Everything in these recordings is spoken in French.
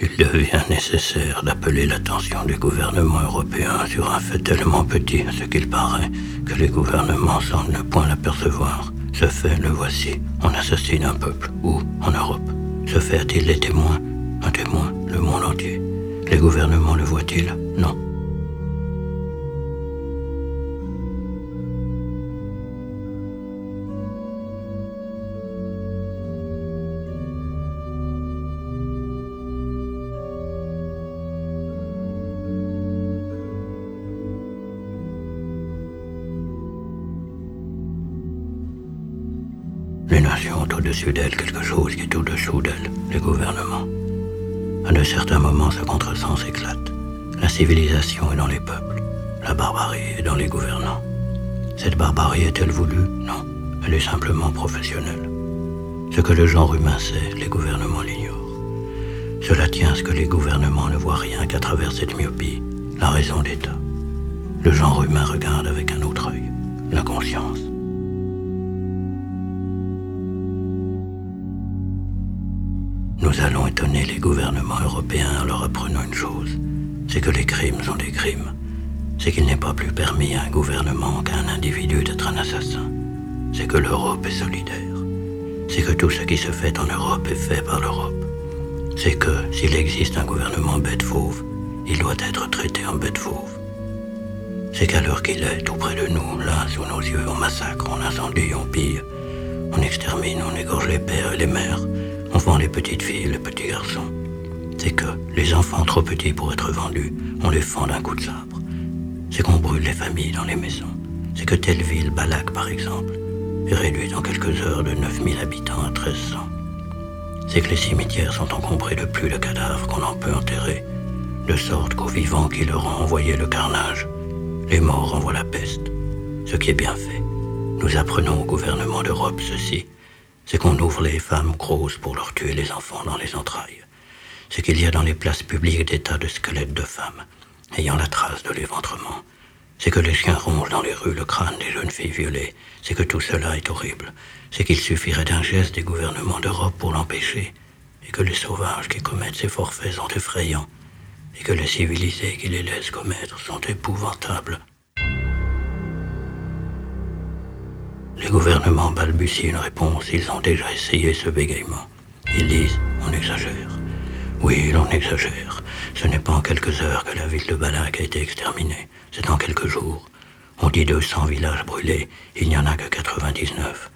Il devient nécessaire d'appeler l'attention des gouvernements européens sur un fait tellement petit à ce qu'il paraît que les gouvernements semblent ne point l'apercevoir. Ce fait, le voici. On assassine un peuple. Où En Europe. Ce fait a-t-il des témoins? Un témoin, le monde entier. Les gouvernements le voient-ils? Non. D'elles quelque chose qui est au-dessous d'elles, les gouvernements. À de certains moments, ce contresens éclate. La civilisation est dans les peuples, la barbarie est dans les gouvernants. Cette barbarie est-elle voulue? Non, elle est simplement professionnelle. Ce que le genre humain sait, les gouvernements l'ignorent. Cela tient à ce que les gouvernements ne voient rien qu'à travers cette myopie, la raison d'État. Le genre humain regarde avec un autre œil, la conscience. Nous allons étonner les gouvernements européens en leur apprenant une chose, c'est que les crimes sont des crimes. C'est qu'il n'est pas plus permis à un gouvernement qu'à un individu d'être un assassin. C'est que l'Europe est solidaire. C'est que tout ce qui se fait en Europe est fait par l'Europe. C'est que s'il existe un gouvernement bête fauve, il doit être traité en bête fauve. C'est qu'à l'heure qu'il est, tout près de nous, là, sous nos yeux, on massacre, on incendie, on pille, on extermine, on égorge les pères et les mères, vend les petites filles les petits garçons. C'est que les enfants trop petits pour être vendus, on les fend d'un coup de sabre. C'est qu'on brûle les familles dans les maisons. C'est que telle ville, Balak par exemple, est réduite en quelques heures de 9000 habitants à 1300. C'est que les cimetières sont encombrés de plus de cadavres qu'on en peut enterrer, de sorte qu'aux vivants qui leur ont envoyé le carnage, les morts envoient la peste. Ce qui est bien fait. Nous apprenons au gouvernement d'Europe ceci c'est qu'on ouvre les femmes grosses pour leur tuer les enfants dans les entrailles. C'est qu'il y a dans les places publiques des tas de squelettes de femmes, ayant la trace de l'éventrement. C'est que les chiens rongent dans les rues le crâne des jeunes filles violées. C'est que tout cela est horrible. C'est qu'il suffirait d'un geste des gouvernements d'Europe pour l'empêcher. Et que les sauvages qui commettent ces forfaits sont effrayants. Et que les civilisés qui les laissent commettre sont épouvantables. Les gouvernements balbutient une réponse, ils ont déjà essayé ce bégaiement. Ils disent, on exagère. Oui, l'on exagère. Ce n'est pas en quelques heures que la ville de Balak a été exterminée, c'est en quelques jours. On dit 200 villages brûlés, il n'y en a que 99.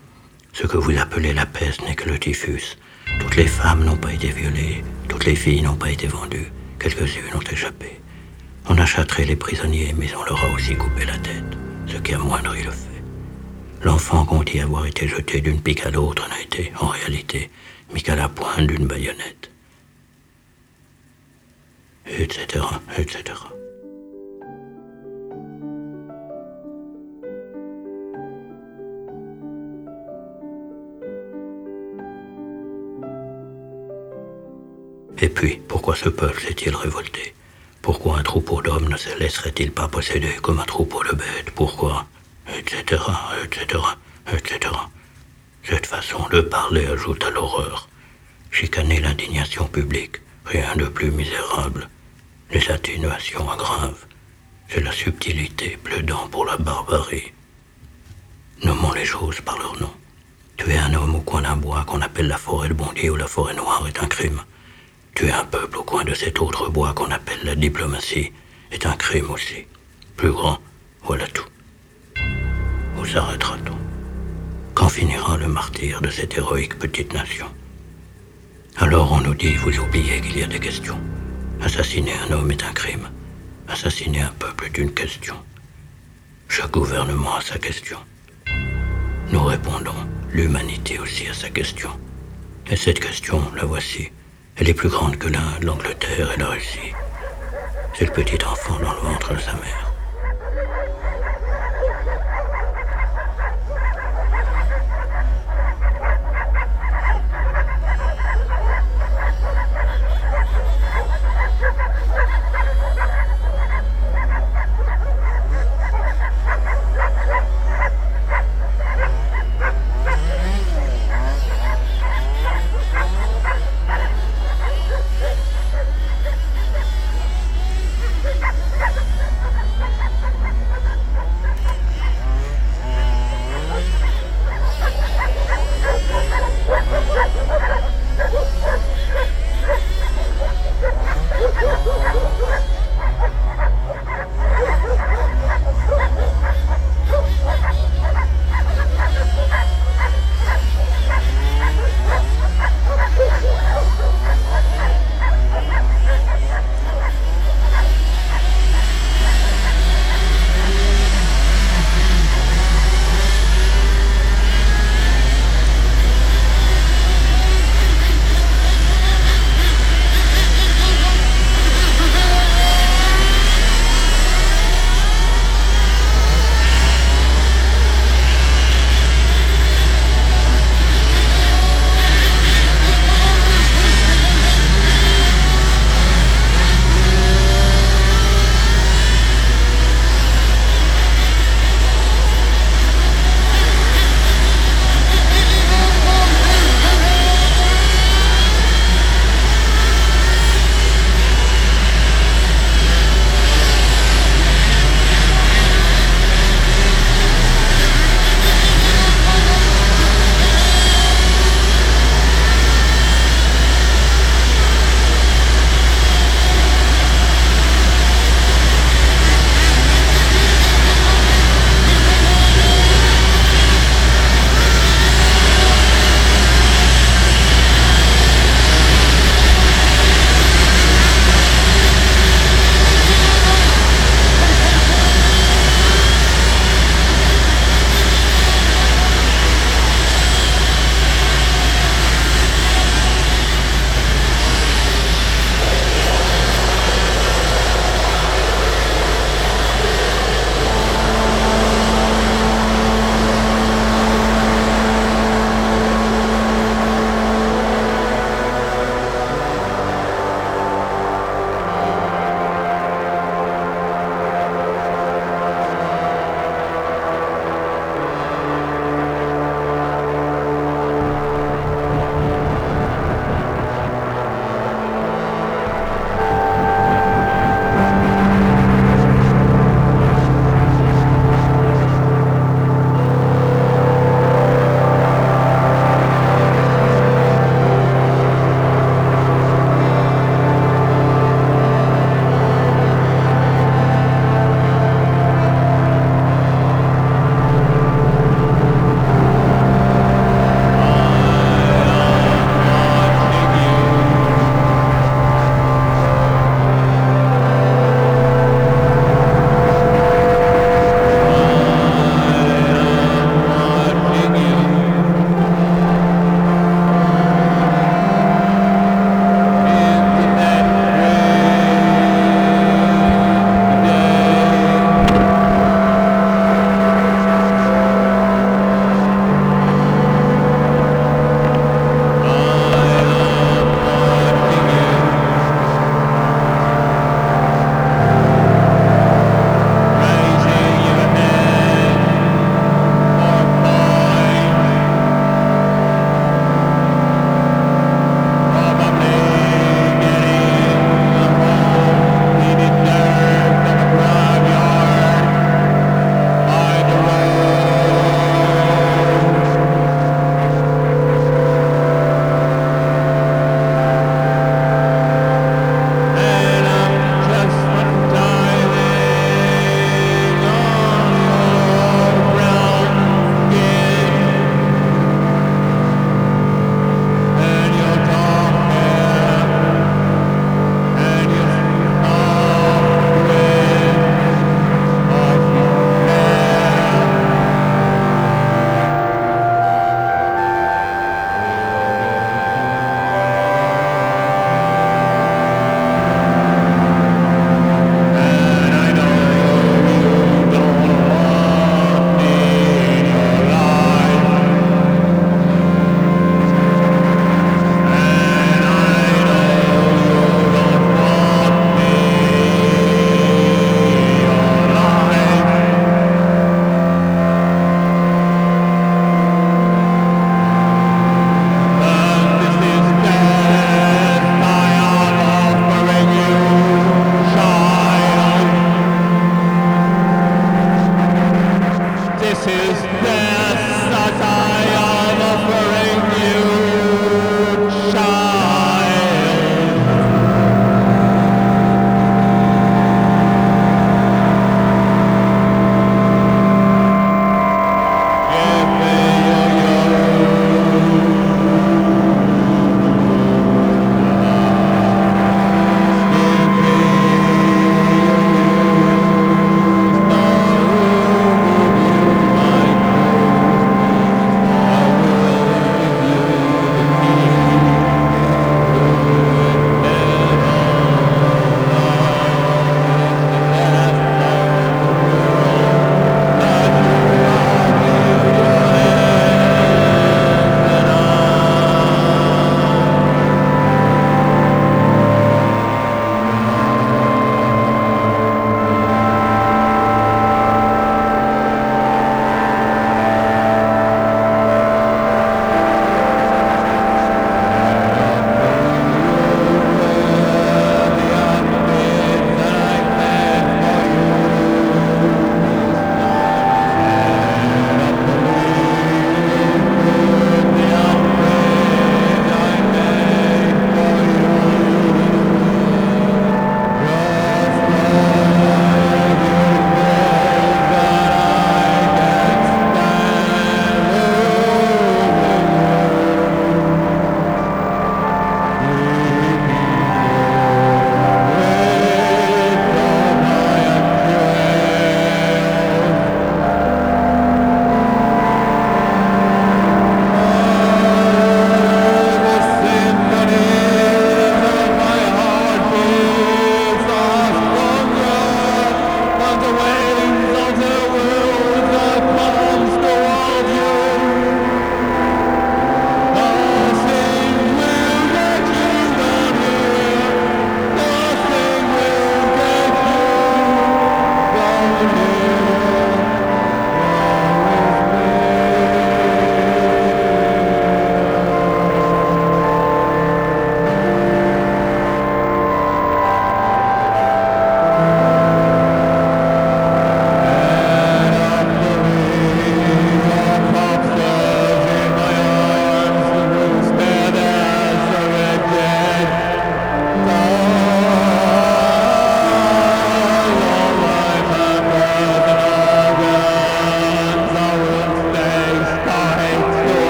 Ce que vous appelez la peste n'est que le typhus. Toutes les femmes n'ont pas été violées, toutes les filles n'ont pas été vendues, quelques-unes ont échappé. On a châtré les prisonniers, mais on leur a aussi coupé la tête, ce qui amoindrit le fait. L'enfant qu'on dit avoir été jeté d'une pique à l'autre n'a été, en réalité, mis qu'à la pointe d'une baïonnette. Etc., etc. Et puis, pourquoi ce peuple s'est-il révolté? Pourquoi un troupeau d'hommes ne se laisserait-il pas posséder comme un troupeau de bêtes? Pourquoi? Etc., etc., etc. Cette façon de parler ajoute à l'horreur. Chicaner l'indignation publique, rien de plus misérable. Les atténuations aggravent. C'est la subtilité plaidant pour la barbarie. Nommons les choses par leur nom. Tuer un homme au coin d'un bois qu'on appelle la forêt de Bondier ou la forêt noire est un crime. Tuer un peuple au coin de cet autre bois qu'on appelle la diplomatie est un crime aussi. Plus grand, voilà tout. Où s'arrêtera-t-on Quand finira le martyr de cette héroïque petite nation? Alors on nous dit, vous oubliez qu'il y a des questions. Assassiner un homme est un crime. Assassiner un peuple est une question. Chaque gouvernement a sa question. Nous répondons, l'humanité aussi a sa question. Et cette question, la voici. Elle est plus grande que l'Inde, l'Angleterre et la Russie. C'est le petit enfant dans le ventre de sa mère.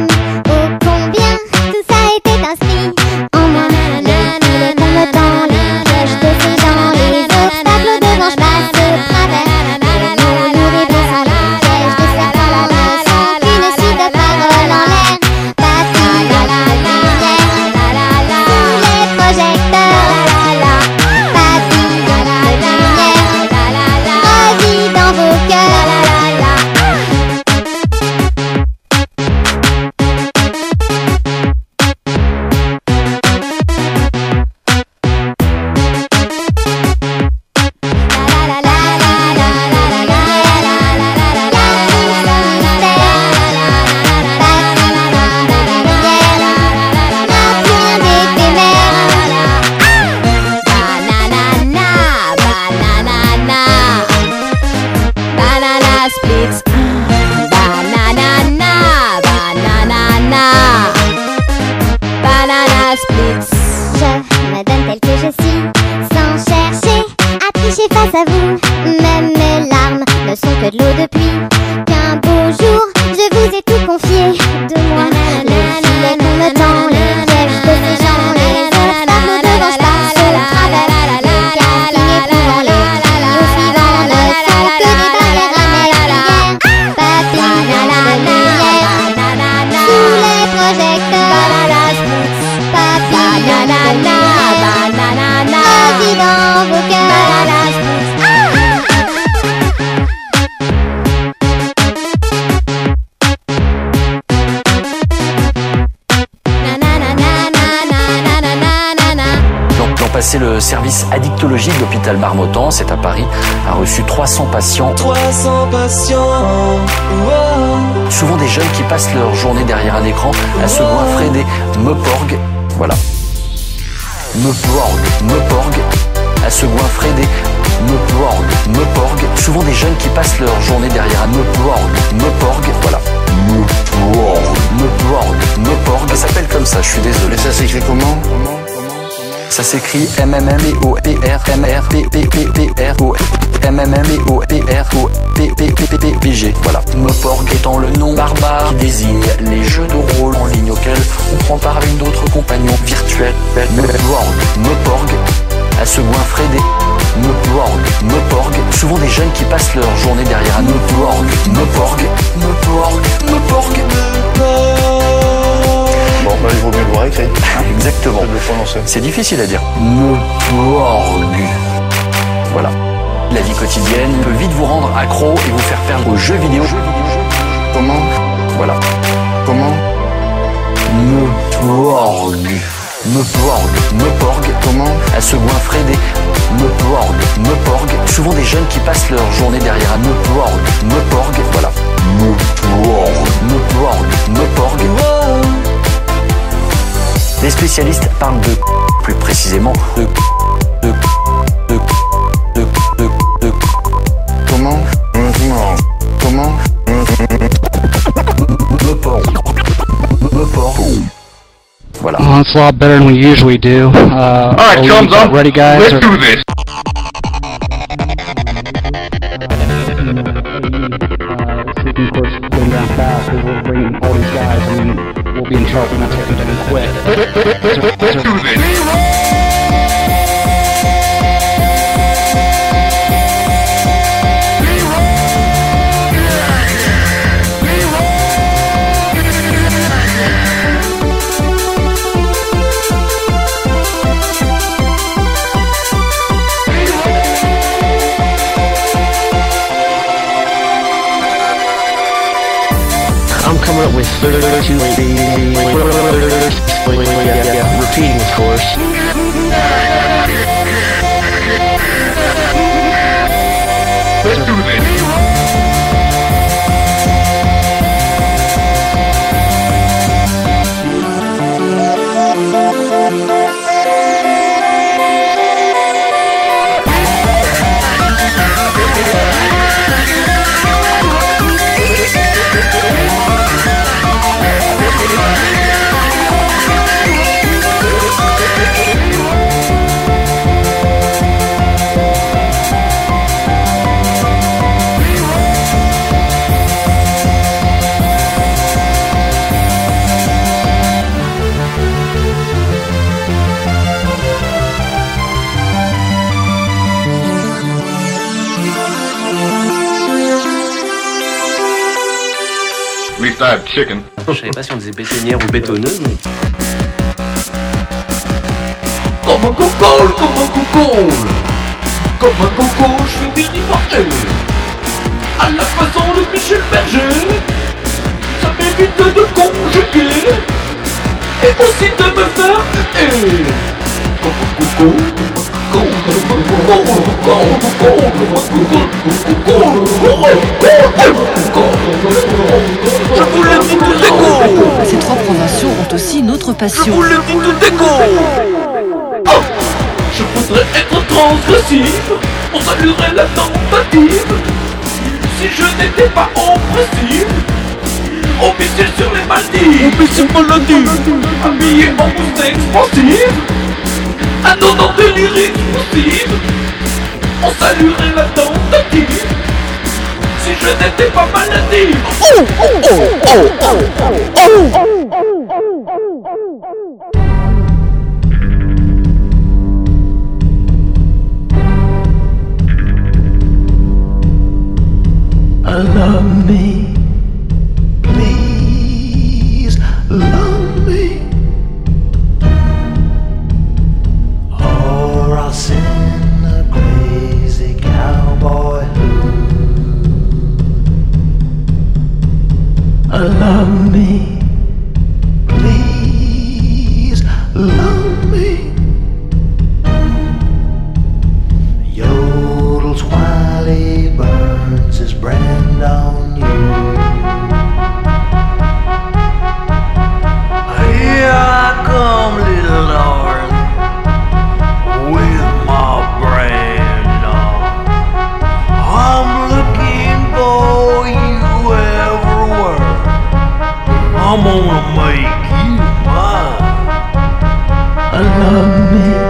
Ceux que le service addictologie de l'hôpital Marmottan, c'est à Paris, a reçu 300 patients, 300 patients. Wow. souvent des jeunes qui passent leur journée derrière un écran à se goinfrer des meuporg. Voilà. Meuporg, meuporg, à se goinfrer des meuporg, meuporg. Souvent des jeunes qui passent leur journée derrière un meuporg, meuporg. Voilà. Meuporg, meuporg, meuporg. Ça s'appelle comme ça, je suis désolé. Ça s'écrit comment? Ça s'écrit M M M E O P R M R P P P P R O M M M E O P R O P P P P P P G. Voilà. Moporg étant le nom barbare qui désigne les jeux de rôle en ligne auxquels on prend part avec d'autres compagnons virtuels. Moporg, Moporg, à se goinfrer des Moporg, Moporg. Souvent des jeunes qui passent leur journée derrière un Moporg, Moporg, Moporg, Moporg. Bah, il vaut mieux le voir écrit. Exactement. Que de le prononcer. C'est difficile à dire. Moporg. Voilà. La vie quotidienne peut vite vous rendre accro et vous faire perdre aux jeux vidéo. Comment Voilà. Comment Moporg. Meporg, Meporg, Comment à se goinfrer des Meporg, Meporg, souvent des jeunes qui passent leur journée derrière un Meporg, Meporg, voilà. Meporg, Meporg, Meporg. Les spécialistes parlent de plus précisément de de de de de de Comment Comment Comment Meporg, Meporg. Voilà. Well, it's a lot better than we usually do. Uh, All right, about up. ready, guys? Let's or- do this. being sharp enough to come down quick. Repeating, of course. Have chicken. Je savais pas si on disait bétonnière ou bétonneuse. mais- Comme un cocole, comme un cocole Comme un coco, je fais des rimes À la façon de Michel Berger Ça m'évite de conjuguer Et aussi de me faire eh. Comme un coco, Ces trois provinciaux ont aussi une autre Je passion. vous le dis tout écho Oh. Je voudrais être transgressif. On saluerait la tentative. Si je n'étais pas oppressif. Officiel sur les Maldives. Officiel Maldives Habillé en mousse expansive Un donnant de lyrique On saluerait la tentative Si je n'étais pas Love me, love me.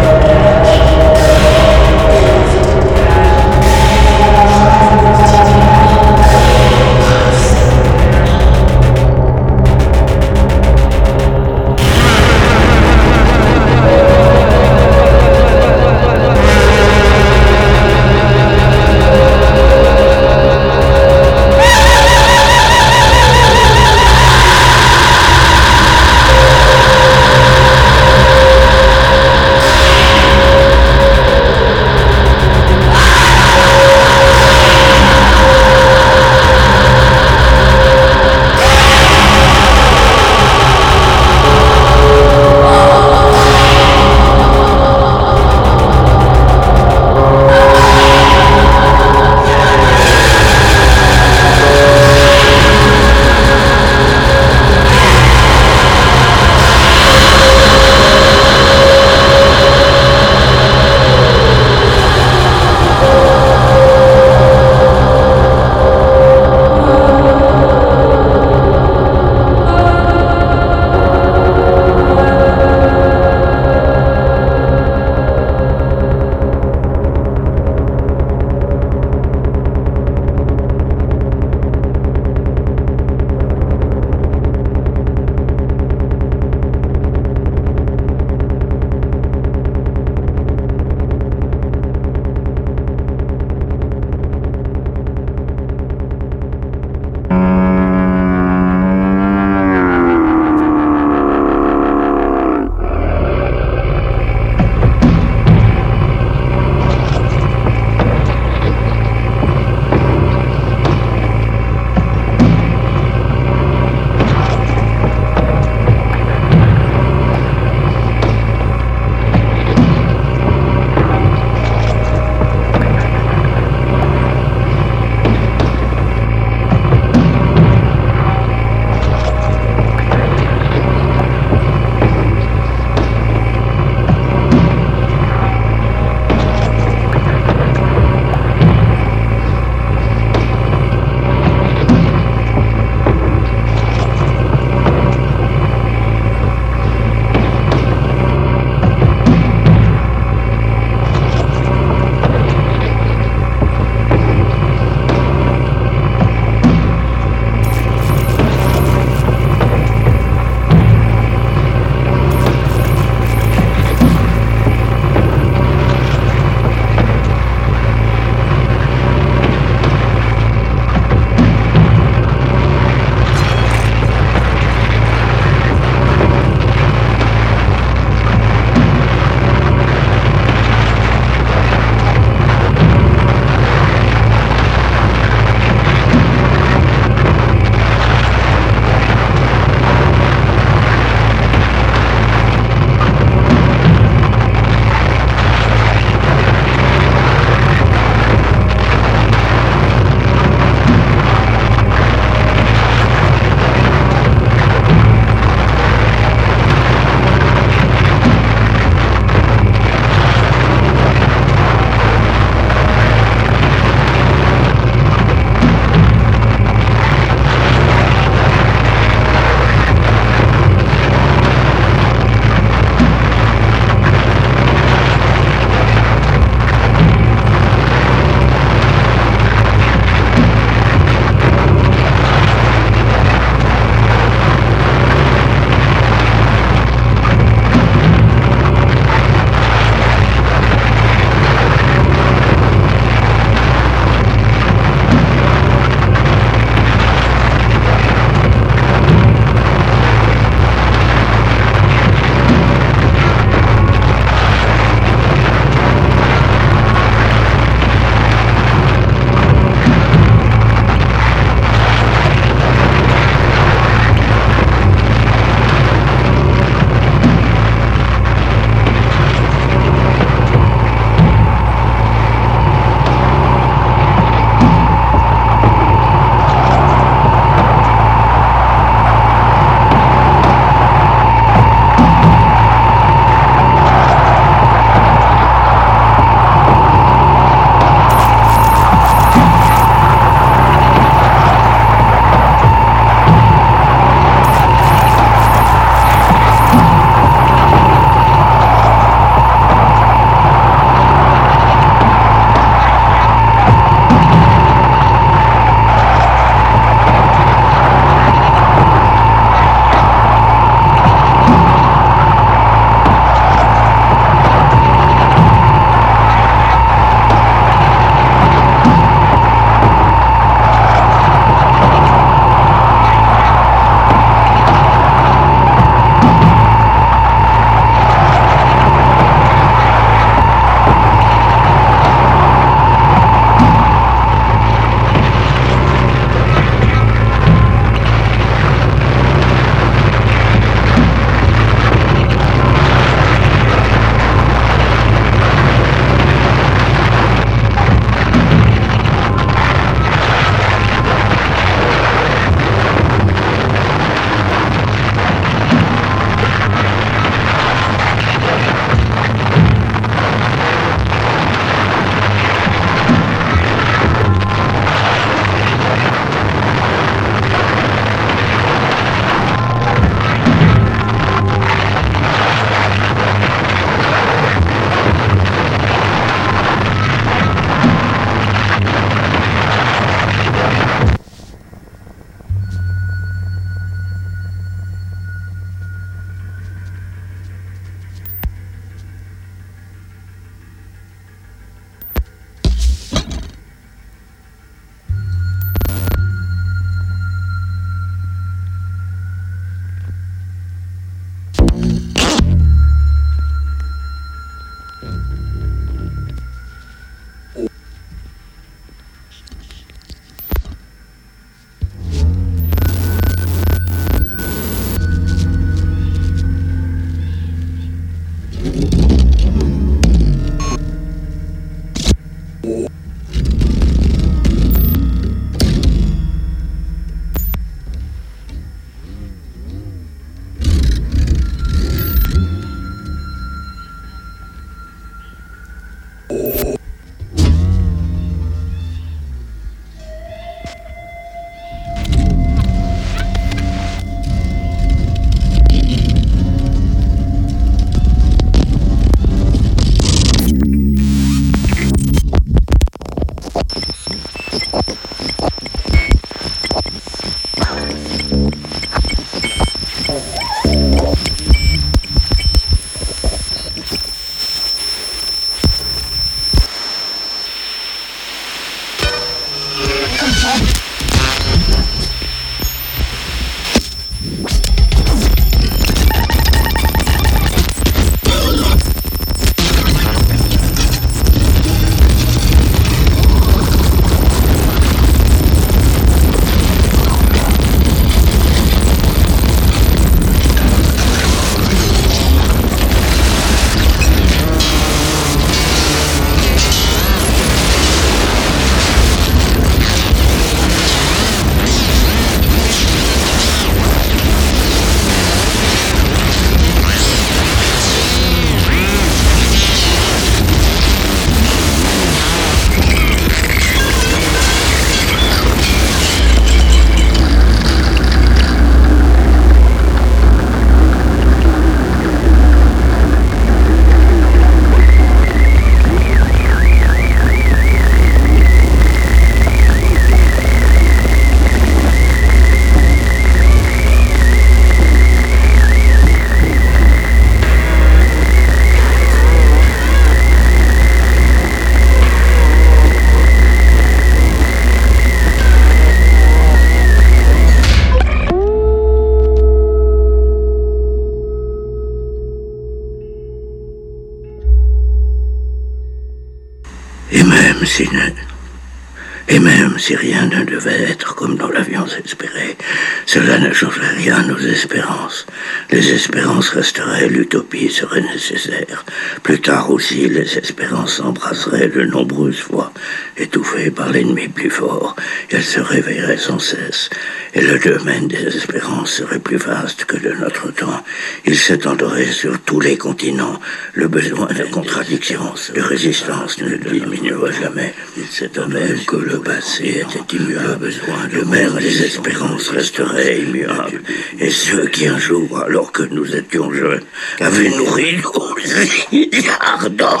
Si rien ne devait être comme nous l'avions espéré, cela ne changerait rien à nos espérances. Les espérances resteraient, l'utopie serait nécessaire. Plus tard aussi, les espérances s'embrasseraient de nombreuses fois, étouffées par l'ennemi plus fort. Elles se réveilleraient sans cesse, et le domaine des espérances serait plus vaste que de notre temps. Il s'étendrait sur tous les continents. Le besoin de contradiction, de résistance ne diminuera jamais. Il même que le passé était immuable. Le même des espérances resterait immuable. Et ceux qui un jour, alors que nous étions jeunes, avaient nourri nos ardents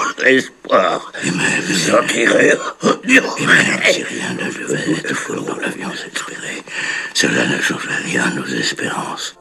et même sentiraient et même si rien ne devait être comme nous l'avions espéré, cela ne changerait rien à nos espérances.